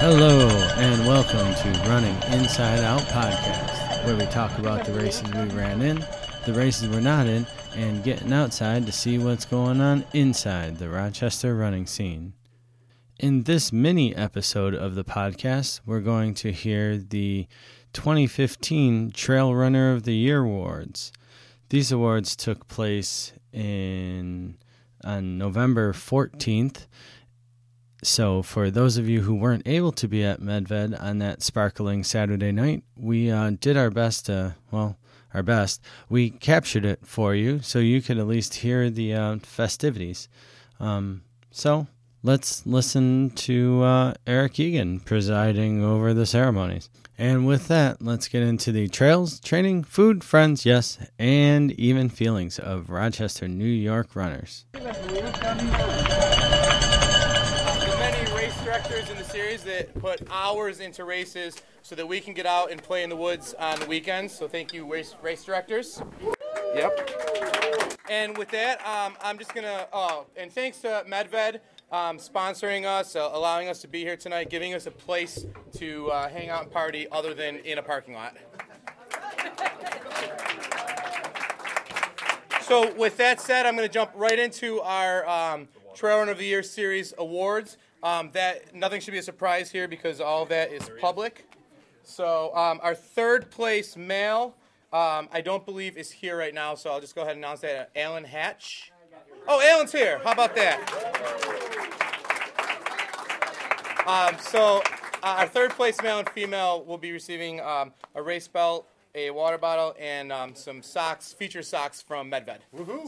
Hello, and welcome to Running Inside Out podcast, where we talk about the races we ran in, the races we're not in, and getting outside to see what's going on inside the Rochester running scene. In this mini episode of the podcast, we're going to hear the 2015 Trail Runner of the Year awards. These awards took place in on November 14th. So, for those of you who weren't able to be at Medved on that sparkling Saturday night, we uh, did our best to, well, our best. We captured it for you so you could at least hear the uh, festivities. Um, so, let's listen to uh, Eric Egan presiding over the ceremonies. And with that, let's get into the trails, training, food, friends, yes, and even feelings of Rochester, New York runners. That put hours into races so that we can get out and play in the woods on the weekends. So thank you, race, race directors. Yep. And with that, um, I'm just gonna. Oh, and thanks to Medved um, sponsoring us, uh, allowing us to be here tonight, giving us a place to uh, hang out and party other than in a parking lot. So with that said, I'm going to jump right into our um, Trail Run of the Year series awards. Um, that nothing should be a surprise here because all that is public. So um, our third place male, um, I don't believe is here right now. So I'll just go ahead and announce that. Alan Hatch. Oh, Alan's here. How about that? Um, so uh, our third place male and female will be receiving um, a race belt, a water bottle, and um, some socks, feature socks from Medved.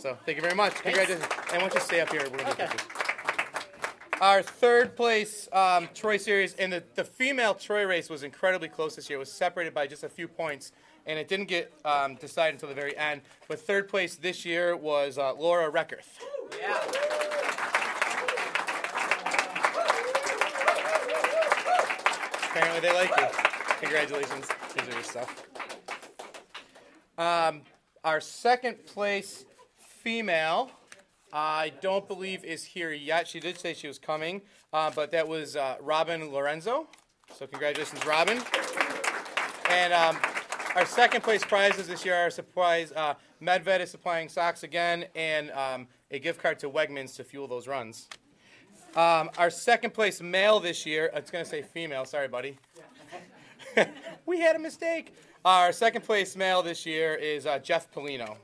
So thank you very much. Congratulations. And why don't you stay up here? We're gonna do pictures. Our third place um, Troy series, and the, the female Troy race was incredibly close this year. It was separated by just a few points, and it didn't get um, decided until the very end. But third place this year was uh, Laura Reckerth. Apparently they like you. Congratulations. Here's your stuff. Um, our second place female, I don't believe is here yet. She did say she was coming, uh, but that was uh, Robin Lorenzo. So congratulations, Robin. And um, our second place prizes this year are supplies. Uh, Medved is supplying socks again and um, a gift card to Wegmans to fuel those runs. Um, our second place male this year, it's going to say female, sorry, buddy. we had a mistake. Our second place male this year is uh, Jeff Polino.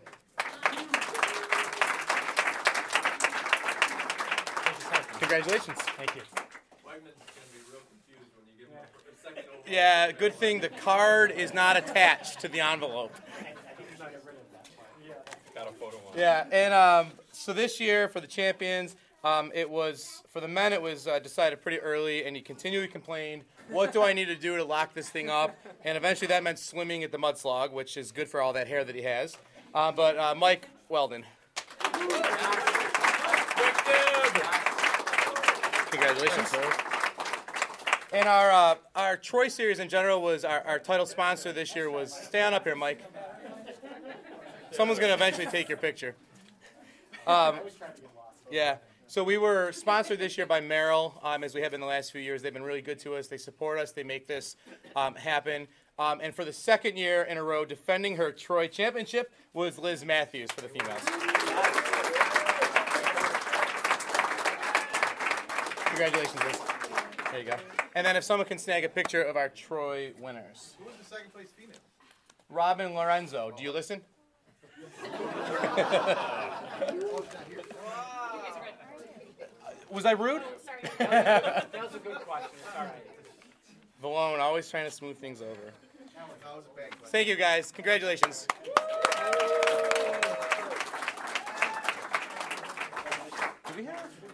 Congratulations. Thank you. Yeah, good thing the card is not attached to the envelope. Got a photo on. Yeah, and um, so this year for the champions, um, it was for the men. It was uh, decided pretty early, and he continually complained, "What do I need to do to lock this thing up?" And eventually, that meant swimming at the mud slog, which is good for all that hair that he has. Uh, but uh, Mike Weldon, congratulations. Sir. And our uh, our Troy series in general was our, our title sponsor this year was. Stay on up here, Mike. Someone's gonna eventually take your picture. Um, yeah. So we were sponsored this year by Merrell, um, as we have in the last few years. They've been really good to us. They support us. They make this um, happen. Um, and for the second year in a row, defending her Troy championship was Liz Matthews for the females. Congratulations, Liz. There you go. And then if someone can snag a picture of our Troy winners. Who was the second place female? Robin Lorenzo, do you listen? Was I rude? That was a good question. It's all right. Valone, always trying to smooth things over. That was a bad question. Thank you, guys. Congratulations. Do we have?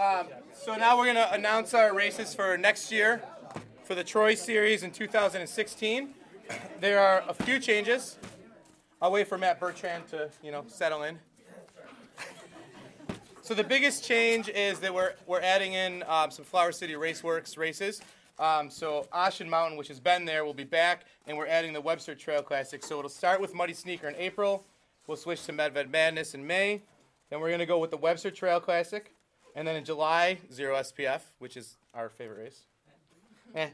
Um, so now we're going to announce our races for next year for the Troy Series in 2016. There are a few changes. I'll wait for Matt Bertrand to, you know, settle in. So the biggest change is that we're, we're adding in um, some Flower City Raceworks races. Um, so Ashen Mountain, which has been there, will be back, and we're adding the Webster Trail Classic. So it'll start with Muddy Sneaker in April. We'll switch to Medved Madness in May. Then we're going to go with the Webster Trail Classic. And then in July, zero SPF, which is our favorite race. Eh.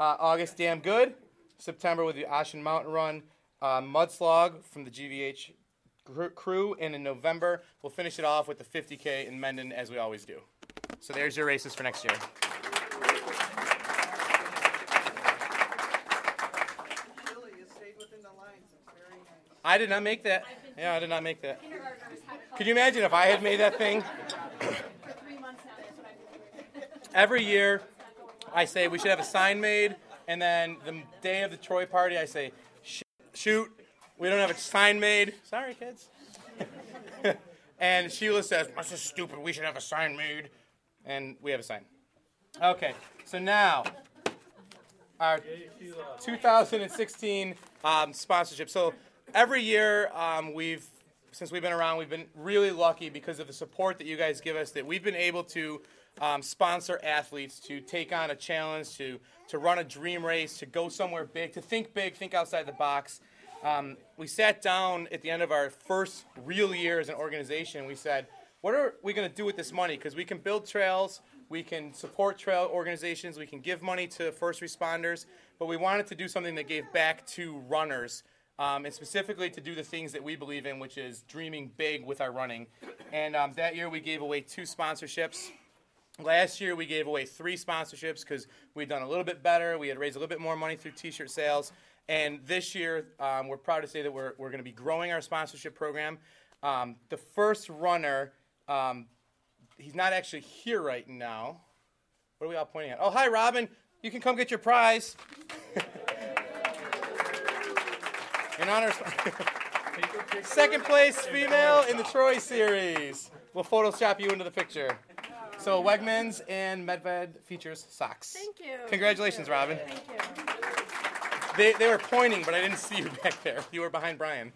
Uh, August, damn good. September with the Ocean Mountain Run, uh, Mudslog from the GVH gr- crew, and in November we'll finish it off with the 50k in Mendon as we always do. So there's your races for next year. Billy, you stayed within the lines. It's. I did not make that. Yeah, I did not make that. Could you imagine if I had made that thing? Every year, I say we should have a sign made, and then the day of the Troy party, I say, shoot, we don't have a sign made. Sorry, kids. and Sheila says, that's just stupid. We should have a sign made. And we have a sign. Okay, so now, our 2016 um, sponsorship. So every year um, we've since we've been around, we've been really lucky because of the support that you guys give us that we've been able to um, sponsor athletes to take on a challenge, to to run a dream race, to go somewhere big, to think big, think outside the box. Um, we sat down at the end of our first real year as an organization. We said, what are we going to do with this money? Because we can build trails, we can support trail organizations, we can give money to first responders, but we wanted to do something that gave back to runners. Um, and specifically to do the things that we believe in, which is dreaming big with our running. And um, that year we gave away two sponsorships. Last year we gave away three sponsorships because we'd done a little bit better. We had raised a little bit more money through T-shirt sales. And this year um, we're proud to say that we're, we're going to be growing our sponsorship program. Um, the first runner, um, he's not actually here right now. What are we all pointing at? Oh, hi, Robin. You can come get your prize. In honor. Second place female in the Troy series. We'll Photoshop you into the picture. So Wegmans and Medved features socks. Thank you. Congratulations, Robin. Thank you. They, they were pointing, but I didn't see you back there. You were behind Brian.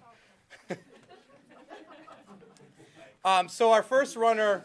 um, so our first runner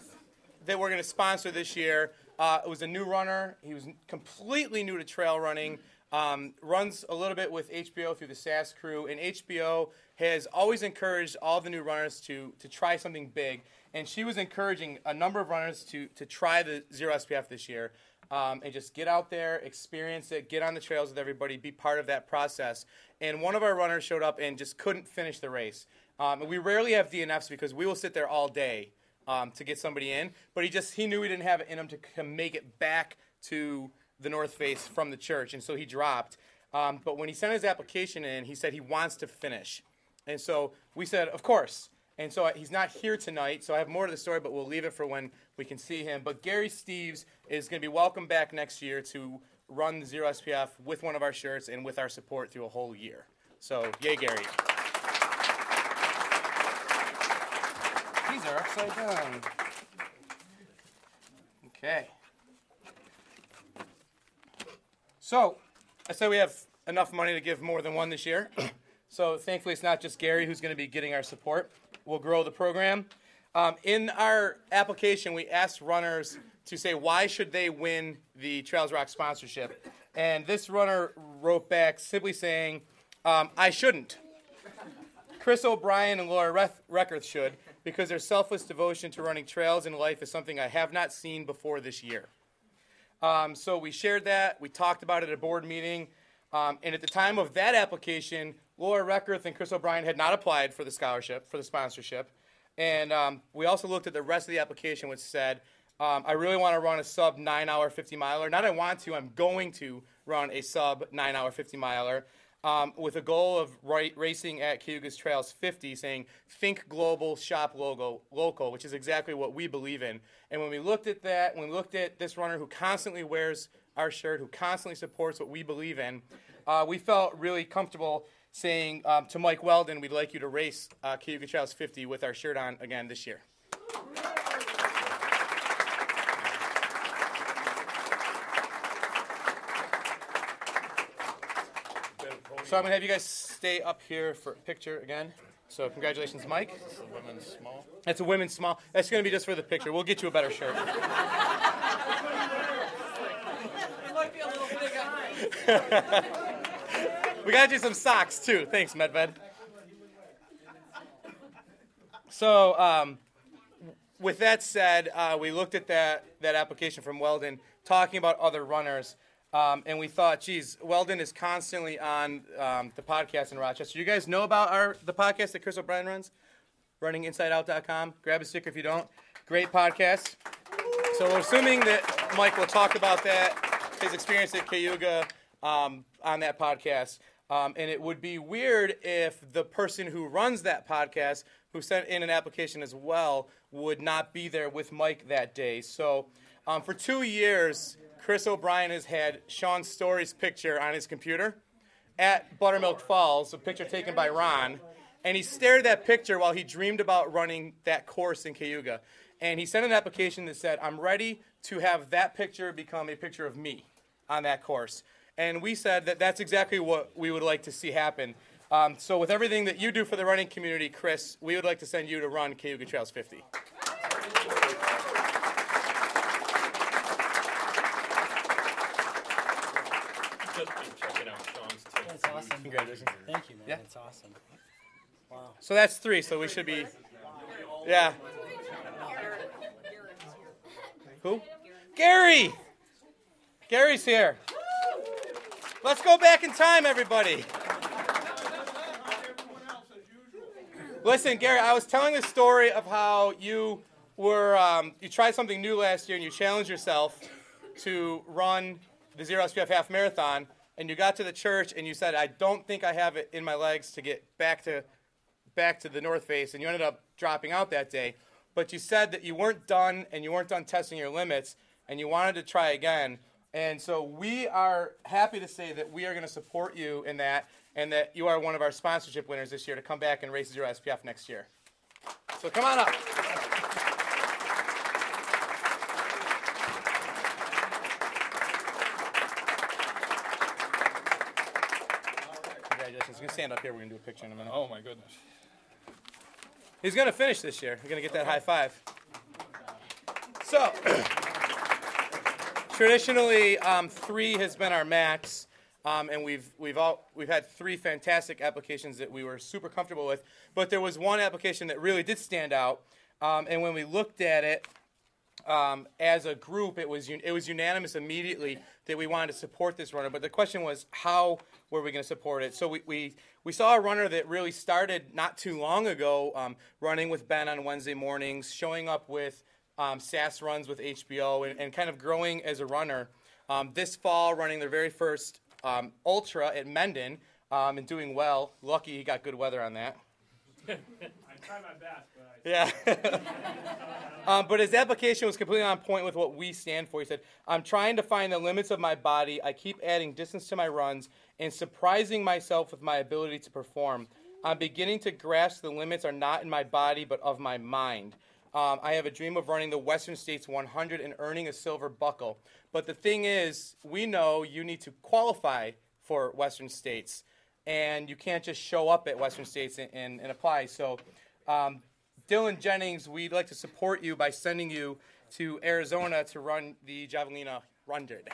that we're going to sponsor this year uh, was a new runner. He was completely new to trail running. Um, runs a little bit with HBO through the SAS crew, and HBO has always encouraged all the new runners to to try something big. And she was encouraging a number of runners to to try the zero SPF this year, um, and just get out there, experience it, get on the trails with everybody, be part of that process. And one of our runners showed up and just couldn't finish the race. Um, and we rarely have DNFs because we will sit there all day um, to get somebody in. But he just he knew he didn't have it in him to, to make it back to the North Face from the church, and so he dropped. Um, but when he sent his application in, he said he wants to finish, and so we said, of course. And so he's not here tonight, so I have more to the story, but we'll leave it for when we can see him. But Gary Steves is going to be welcome back next year to run Zero SPF with one of our shirts and with our support through a whole year. So, yay, Gary. These are upside down. Okay. So, I said we have enough money to give more than one this year. so, thankfully, it's not just Gary who's going to be getting our support. We'll grow the program. Um, in our application, we asked runners to say why should they win the Trails Roc sponsorship, and this runner wrote back simply saying, um, "I shouldn't." Chris O'Brien and Laura Reth- should, because their selfless devotion to running trails in life is something I have not seen before this year. Um, so we shared that. We talked about it at a board meeting. Um, and at the time of that application, Laura Reckerth and Chris O'Brien had not applied for the scholarship, for the sponsorship. And um, we also looked at the rest of the application, which said, um, I really want to run a sub nine hour 50 miler. Not I want to, I'm going to run a sub nine hour 50 miler. Um, with a goal of right, racing at Cayuga's Trails 50, saying think global, shop logo, local, which is exactly what we believe in. And when we looked at that, when we looked at this runner who constantly wears our shirt, who constantly supports what we believe in, uh, we felt really comfortable saying um, to Mike Weldon, we'd like you to race uh, Cayuga Trails 50 with our shirt on again this year. So I'm gonna have you guys stay up here for a picture again. So congratulations, Mike. It's a Women's small. That's a women's small. That's gonna be just for the picture. We'll get you a better shirt. It might be a little big on We got you some socks too. Thanks, Medved. So, um, with that said, uh, we looked at that, that application from Weldon talking about other runners. Um, and we thought, geez, Weldon is constantly on um, the podcast in Rochester. You guys know about our the podcast that Chris O'Brien runs? RunningInsideOut.com. Grab a sticker if you don't. Great podcast. So we're assuming that Mike will talk about that, his experience at Cayuga um, on that podcast. Um, and it would be weird if the person who runs that podcast, who sent in an application as well, would not be there with Mike that day. So um, for two years, Chris O'Brien has had Sean Story's picture on his computer at Buttermilk Falls, a picture taken by Ron. And he stared at that picture while he dreamed about running that course in Cayuga. And he sent an application that said, I'm ready to have that picture become a picture of me on that course. And we said that that's exactly what we would like to see happen. Um, so, with everything that you do for the running community, Chris, we would like to send you to run Cayuga Trails 50. Just been checking out Sean's tips. That's awesome. Congratulations. Thank you, man. Yeah. That's awesome. Wow. So that's three. So we should be, yeah. Who? Gary. Gary's here. Let's go back in time, everybody. Listen, Gary, I was telling a story of how you were um, you tried something new last year and you challenged yourself to run the zero SPF half marathon, and you got to the church and you said, "I don't think I have it in my legs to get back to back to the North Face," and you ended up dropping out that day. But you said that you weren't done and you weren't done testing your limits, and you wanted to try again. And so we are happy to say that we are going to support you in that, and that you are one of our sponsorship winners this year to come back and race zero SPF next year. So come on up. Congratulations. He's going to stand up here. We're going to do a picture in a minute. Oh my goodness. He's going to finish this year. He's going to get that high five. So, traditionally, um, three has been our max, um, and we've we've all we've had three fantastic applications that we were super comfortable with. But there was one application that really did stand out, um, and when we looked at it, um, as a group, it was it was unanimous immediately that we wanted to support this runner. But the question was, how were we going to support it? So we, we we saw a runner that really started not too long ago, um, running with Ben on Wednesday mornings, showing up with um, SAS runs with HBO, and, and kind of growing as a runner. Um, this fall, running their very first um, ultra at Mendon, um, and doing well. Lucky he got good weather on that. I try my best, but Yeah. um, but his application was completely on point with what we stand for. He said, I'm trying to find the limits of my body. I keep adding distance to my runs and surprising myself with my ability to perform. I'm beginning to grasp the limits are not in my body, but of my mind. Um, I have a dream of running the Western States 100 and earning a silver buckle. But the thing is, we know you need to qualify for Western States and you can't just show up at Western States and, and, and apply. So, um, Dylan Jennings, we'd like to support you by sending you to Arizona to run the Javelina 100.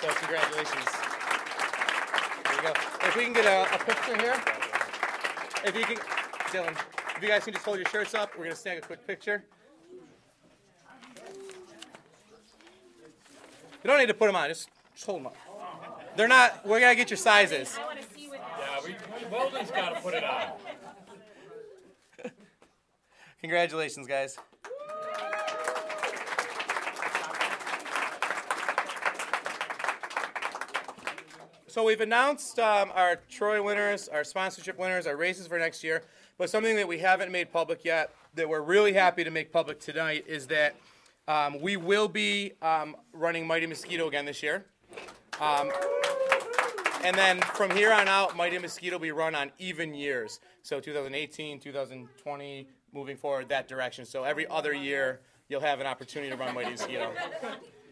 So, congratulations. There you go. If we can get a, a picture here, if you can, Dylan, if you guys can just hold your shirts up, we're going to snag a quick picture. You don't need to put them on. Just, just hold them up. They're not. We're gonna get your sizes. Weldon's got to put it on. Congratulations, guys. So we've announced um, our Troy winners, our sponsorship winners, our races for next year. But something that we haven't made public yet, that we're really happy to make public tonight, is that um, we will be um, running Mighty Mosquito again this year. And then from here on out, Mighty Mosquito will be run on even years. So 2018, 2020, moving forward that direction. So every other year, you'll have an opportunity to run Mighty Mosquito.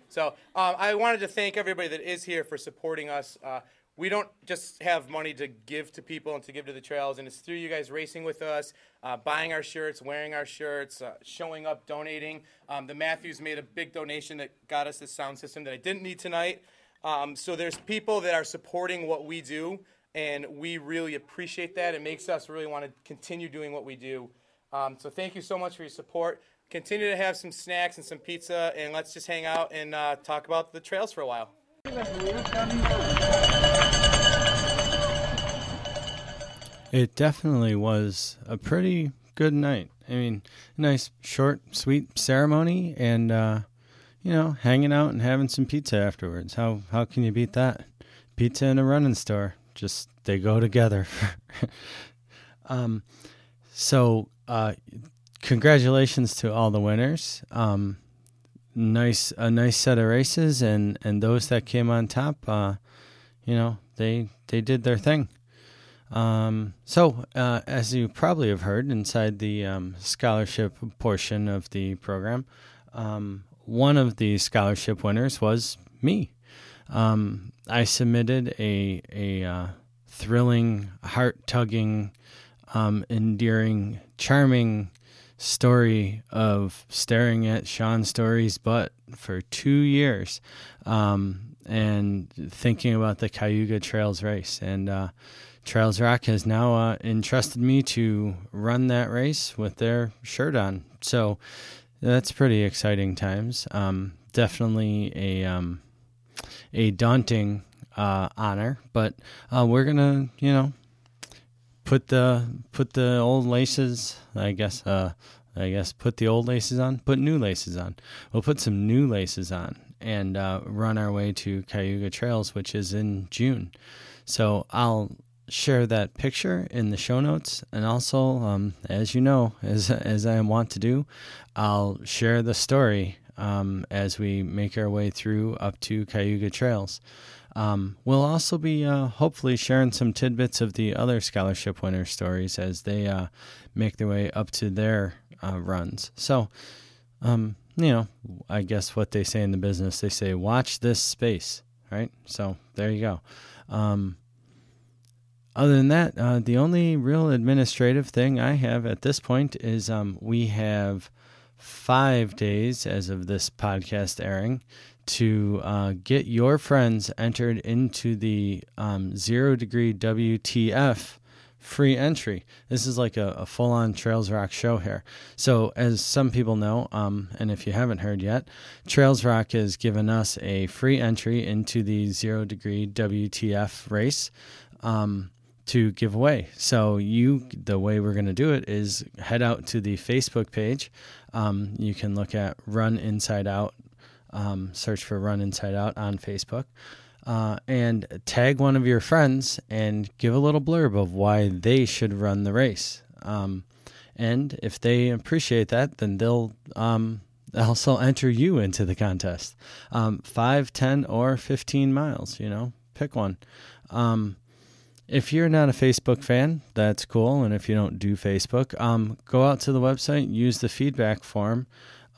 So um, I wanted to thank everybody that is here for supporting us. Uh, we don't just have money to give to people and to give to the trails, and it's through you guys racing with us, uh, buying our shirts, wearing our shirts, uh, showing up, donating. Um, the Matthews made a big donation that got us this sound system that I didn't need tonight. Um, so there's people that are supporting what we do and we really appreciate that. It makes us really want to continue doing what we do. Um, so thank you so much for your support. Continue to have some snacks and some pizza, and let's just hang out and uh, talk about the trails for a while. It definitely was a pretty good night. I mean, nice, short, sweet ceremony, and uh, you know, hanging out and having some pizza afterwards. How how can you beat that? Pizza in a running store, just they go together. um, so uh, congratulations to all the winners. Um, nice a nice set of races, and and those that came on top, uh, you know, they they did their thing. Um, so, uh, as you probably have heard inside the um, scholarship portion of the program, um, one of the scholarship winners was me. Um, I submitted a a uh, thrilling, heart tugging, um, endearing, charming story of staring at Sean Story's butt for two years um, and thinking about the Cayuga Trails race. And uh, Trails Roc has now uh, entrusted me to run that race with their shirt on. So that's pretty exciting times. Um, definitely a um, a daunting uh, honor, but uh, we're gonna, you know, put the put the old laces. I guess. Uh, I guess put the old laces on, put new laces on. We'll put some new laces on and uh, run our way to Cayuga Trails, which is in June. So I'll share that picture in the show notes, and also, um, as you know, as as I want to do, I'll share the story um, as we make our way through up to Cayuga Trails. Um, we'll also be uh, hopefully sharing some tidbits of the other scholarship winner stories as they uh, make their way up to their uh, runs. So, um, you know, I guess what they say in the business, they say, watch this space, right? So there you go. Um, other than that, uh, the only real administrative thing I have at this point is um, we have five days as of this podcast airing to uh, get your friends entered into the um, zero degree WTF free entry. This is like a, a full on Trails Roc show here. So, as some people know, um, and if you haven't heard yet, Trails Roc has given us a free entry into the zero degree WTF race. Um, to give away. So you, the way we're going to do it is head out to the Facebook page. Um, you can look at Run Inside Out, um, search for Run Inside Out on Facebook, uh, and tag one of your friends and give a little blurb of why they should run the race. Um, and if they appreciate that, then they'll um, also enter you into the contest. Um, five, ten, or fifteen miles. You know, pick one. Um, if you're not a Facebook fan, that's cool. And if you don't do Facebook, um, go out to the website, use the feedback form,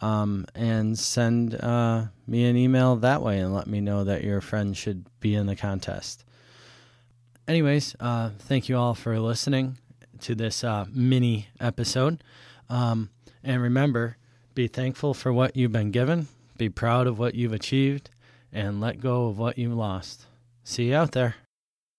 um, and send uh, me an email that way and let me know that your friend should be in the contest. Anyways, uh, thank you all for listening to this uh, mini episode. Um, and remember, be thankful for what you've been given, be proud of what you've achieved, and let go of what you've lost. See you out there.